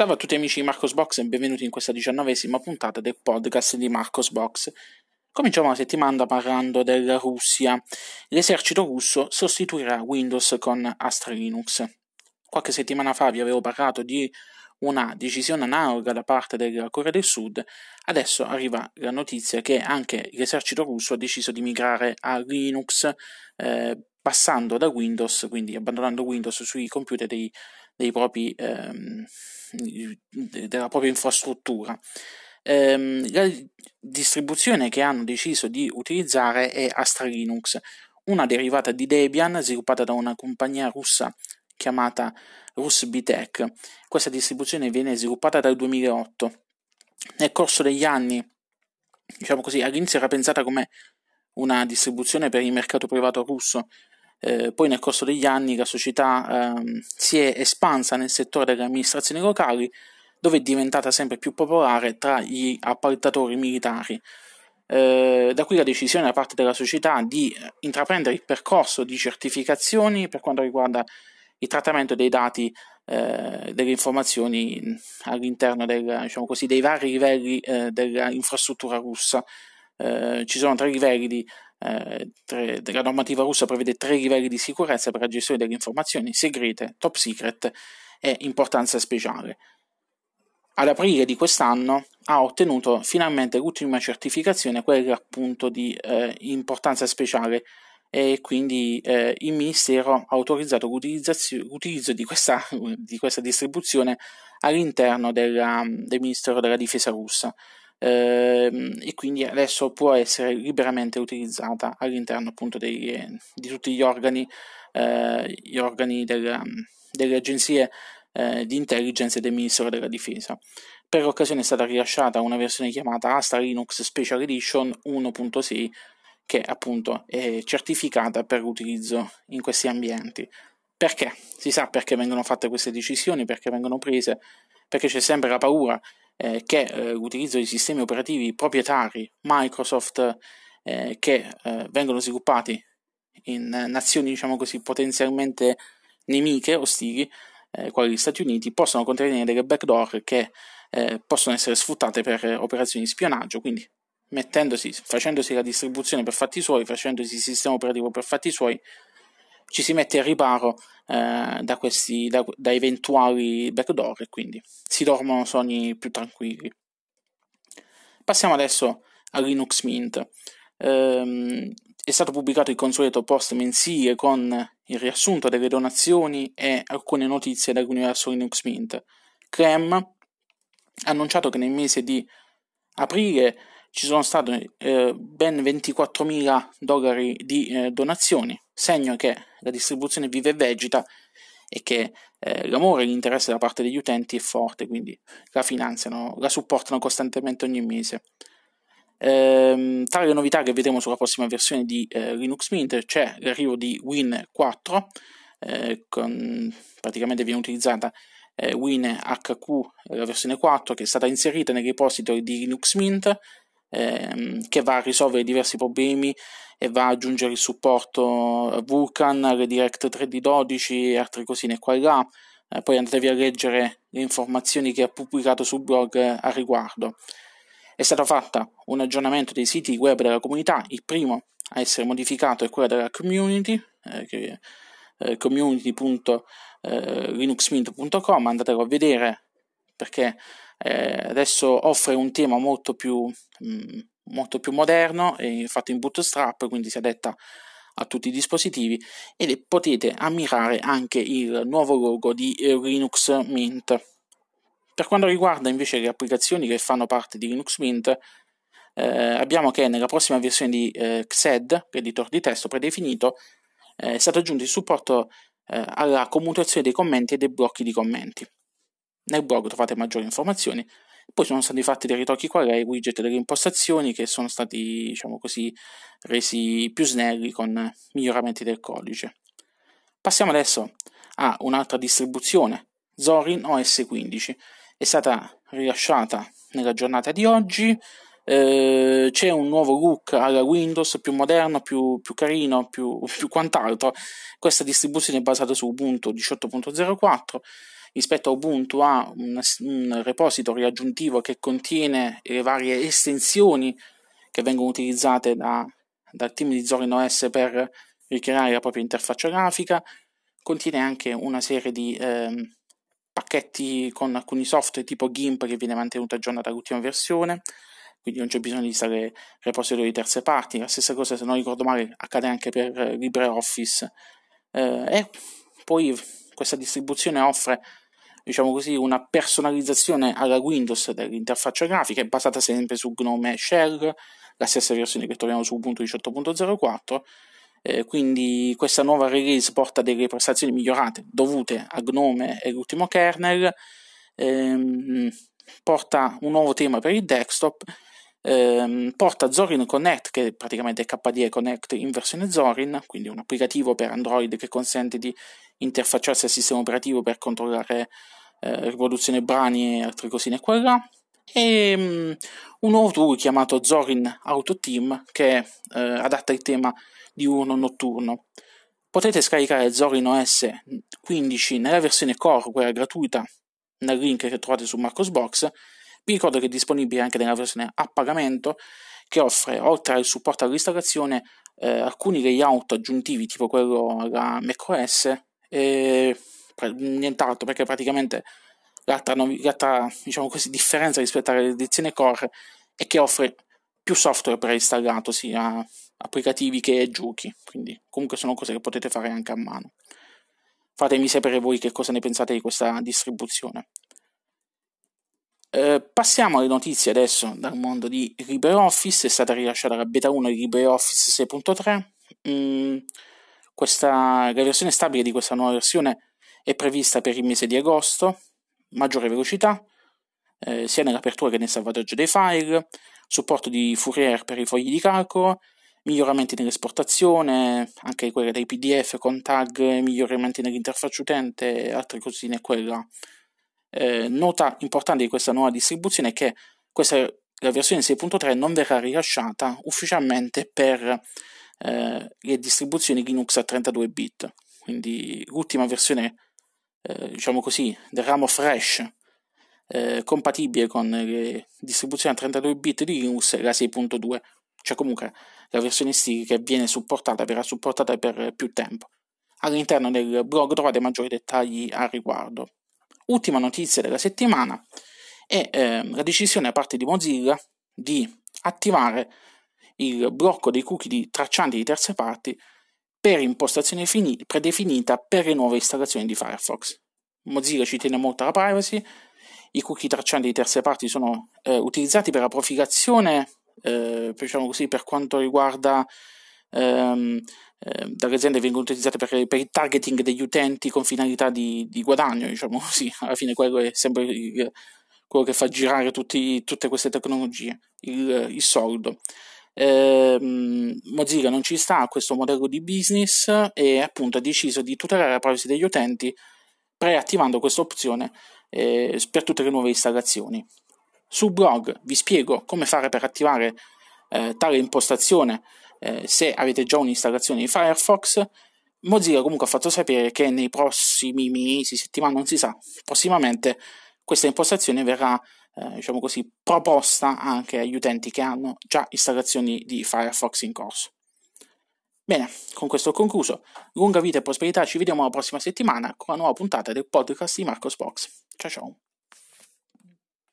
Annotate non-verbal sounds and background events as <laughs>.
Salve a tutti amici di Marcos Box e benvenuti in questa diciannovesima puntata del podcast di Marcos Box. Cominciamo la settimana parlando della Russia. L'esercito russo sostituirà Windows con Astra Linux. Qualche settimana fa vi avevo parlato di una decisione analoga da parte della Corea del Sud, adesso arriva la notizia che anche l'esercito russo ha deciso di migrare a Linux eh, passando da Windows, quindi abbandonando Windows sui computer dei, dei propri, ehm, della propria infrastruttura. Ehm, la distribuzione che hanno deciso di utilizzare è Astra Linux, una derivata di Debian sviluppata da una compagnia russa chiamata RusBTech. Questa distribuzione viene sviluppata dal 2008. Nel corso degli anni, diciamo così, all'inizio era pensata come una distribuzione per il mercato privato russo, eh, poi nel corso degli anni la società eh, si è espansa nel settore delle amministrazioni locali, dove è diventata sempre più popolare tra gli appaltatori militari. Eh, da qui la decisione da parte della società di intraprendere il percorso di certificazioni per quanto riguarda il trattamento dei dati, eh, delle informazioni all'interno del, diciamo così, dei vari livelli eh, dell'infrastruttura russa. Eh, ci sono tre livelli di, eh, la normativa russa prevede tre livelli di sicurezza per la gestione delle informazioni segrete, top secret e importanza speciale. Ad aprile di quest'anno ha ottenuto finalmente l'ultima certificazione, quella appunto di eh, importanza speciale e quindi eh, il Ministero ha autorizzato l'utilizzo di questa, di questa distribuzione all'interno della, del Ministero della Difesa russa e quindi adesso può essere liberamente utilizzata all'interno appunto dei, di tutti gli organi, eh, gli organi della, delle agenzie eh, di intelligence del Ministero della Difesa. Per l'occasione è stata rilasciata una versione chiamata Astra Linux Special Edition 1.6 che appunto è certificata per l'utilizzo in questi ambienti. Perché? Si sa perché vengono fatte queste decisioni, perché vengono prese, perché c'è sempre la paura eh, che eh, l'utilizzo di sistemi operativi proprietari Microsoft eh, che eh, vengono sviluppati in nazioni, diciamo così, potenzialmente nemiche, ostili, eh, quali gli Stati Uniti, possono contenere delle backdoor che eh, possono essere sfruttate per operazioni di spionaggio, quindi mettendosi, facendosi la distribuzione per fatti suoi, facendosi il sistema operativo per fatti suoi, ci si mette a riparo eh, da, questi, da, da, eventuali backdoor e quindi si dormono sogni più tranquilli. Passiamo adesso a Linux Mint. Eh, è stato pubblicato il consueto post mensile con il riassunto delle donazioni e alcune notizie dall'universo Linux Mint. Clem ha annunciato che nel mese di aprile ci sono stati eh, ben 24.000 dollari di eh, donazioni, segno che la distribuzione vive e vegeta e che eh, l'amore e l'interesse da parte degli utenti è forte, quindi la finanziano, la supportano costantemente ogni mese. Ehm, tra le novità che vedremo sulla prossima versione di eh, Linux Mint c'è l'arrivo di Win 4, eh, con, praticamente viene utilizzata eh, Win HQ, la versione 4, che è stata inserita nei repository di Linux Mint ehm, che va a risolvere diversi problemi e va ad aggiungere il supporto Vulkan, Redirect 3D12 e altre cosine qua e là. Eh, poi andatevi a leggere le informazioni che ha pubblicato sul blog a riguardo. È stato fatto un aggiornamento dei siti web della comunità, il primo a essere modificato è quello della community, eh, eh, community.linuxmint.com, andatelo a vedere perché eh, adesso offre un tema molto più, mh, mm, molto più moderno, fatto in bootstrap, quindi si adatta a tutti i dispositivi e potete ammirare anche il nuovo logo di eh, Linux Mint. Per quanto riguarda invece le applicazioni che fanno parte di Linux Mint, eh, abbiamo che nella prossima versione di eh, XED, l'editor di testo predefinito, eh, è stato aggiunto il supporto eh, alla commutazione dei commenti e dei blocchi di commenti. Nel blog trovate maggiori informazioni. Poi sono stati fatti dei ritocchi qua ai widget delle impostazioni che sono stati, diciamo così, resi più snelli con miglioramenti del codice. Passiamo adesso a un'altra distribuzione, Zorin OS 15. È stata rilasciata nella giornata di oggi. Eh, c'è un nuovo look alla Windows più moderno, più, più carino, più, <laughs> più quant'altro. Questa distribuzione è basata su Ubuntu 18.04 rispetto a Ubuntu ha un, un repository aggiuntivo che contiene le varie estensioni che vengono utilizzate da, dal team di Zorin OS per ricreare la propria interfaccia grafica, contiene anche una serie di eh, pacchetti con alcuni software tipo GIMP che viene mantenuto aggiornato all'ultima versione, quindi non c'è bisogno di installare repository di terze parti. La stessa cosa, se non ricordo male, accade anche per LibreOffice. Eh, e poi questa distribuzione offre diciamo così, una personalizzazione alla Windows dell'interfaccia grafica, è basata sempre su GNOME Shell, la stessa versione che troviamo su Ubuntu 18.04. Eh, quindi questa nuova release porta delle prestazioni migliorate dovute a Gnome e l'ultimo kernel, ehm, porta un nuovo tema per il desktop, ehm, porta Zorin Connect, che praticamente è KDE Connect in versione Zorin, quindi un applicativo per Android che consente di interfacciarsi al sistema operativo per controllare eh, riproduzione brani e altre cosine qua e là e um, un nuovo tool chiamato Zorin Auto Team che eh, adatta il tema diurno notturno. Potete scaricare Zorin OS 15 nella versione core, quella gratuita, nel link che trovate su Marcosbox. Vi ricordo che è disponibile anche nella versione a pagamento che offre, oltre al supporto all'installazione, eh, alcuni layout aggiuntivi tipo quello alla macOS e nient'altro perché praticamente l'altra, l'altra diciamo così, differenza rispetto all'edizione core è che offre più software preinstallato sia applicativi che giochi. Quindi comunque sono cose che potete fare anche a mano. Fatemi sapere voi che cosa ne pensate di questa distribuzione eh, passiamo alle notizie adesso dal mondo di LibreOffice è stata rilasciata la beta 1 di LibreOffice 6.3 mm, questa, la versione stabile di questa nuova versione è prevista per il mese di agosto maggiore velocità, eh, sia nell'apertura che nel salvataggio dei file, supporto di Fourier per i fogli di calcolo, miglioramenti nell'esportazione, anche quelle dei PDF con tag, miglioramenti nell'interfaccia utente e altre cosine quella. Eh, nota importante di questa nuova distribuzione è che questa, la versione 6.3 non verrà rilasciata ufficialmente per eh, le distribuzioni Linux a 32 bit, quindi l'ultima versione eh, diciamo così, del ramo fresh eh, compatibile con le distribuzioni a 32 bit di Linux la 6.2, cioè comunque la versione STIG che viene supportata, verrà supportata per più tempo. All'interno del blog trovate maggiori dettagli al riguardo. Ultima notizia della settimana è eh, la decisione da parte di Mozilla di attivare il blocco dei cookie di traccianti di terze parti per impostazione fini- predefinita per le nuove installazioni di Firefox. Mozilla ci tiene molto alla privacy, i cookie traccianti di terze parti sono eh, utilizzati per la profilazione, eh, diciamo così, per quanto riguarda ehm, eh, dalle aziende vengono utilizzate per, per, il targeting degli utenti con finalità di, di, guadagno, diciamo <laughs> così, alla fine quello è sempre il, quello che fa girare tutti, tutte queste tecnologie, il, il soldo eh, Mozilla non ci sta a questo modello di business e appunto ha deciso di tutelare la privacy degli utenti preattivando questa opzione eh, per tutte le nuove installazioni. Sul blog vi spiego come fare per attivare eh, tale impostazione eh, se avete già un'installazione di Firefox. Mozilla comunque ha fatto sapere che nei prossimi mesi, settimane, non si sa, prossimamente questa impostazione verrà eh, diciamo così, proposta anche agli utenti che hanno già installazioni di Firefox in corso. Bene, con questo ho concluso. Lunga vita e prosperità, ci vediamo la prossima settimana con la nuova puntata del podcast di Marcos Box. Ciao ciao!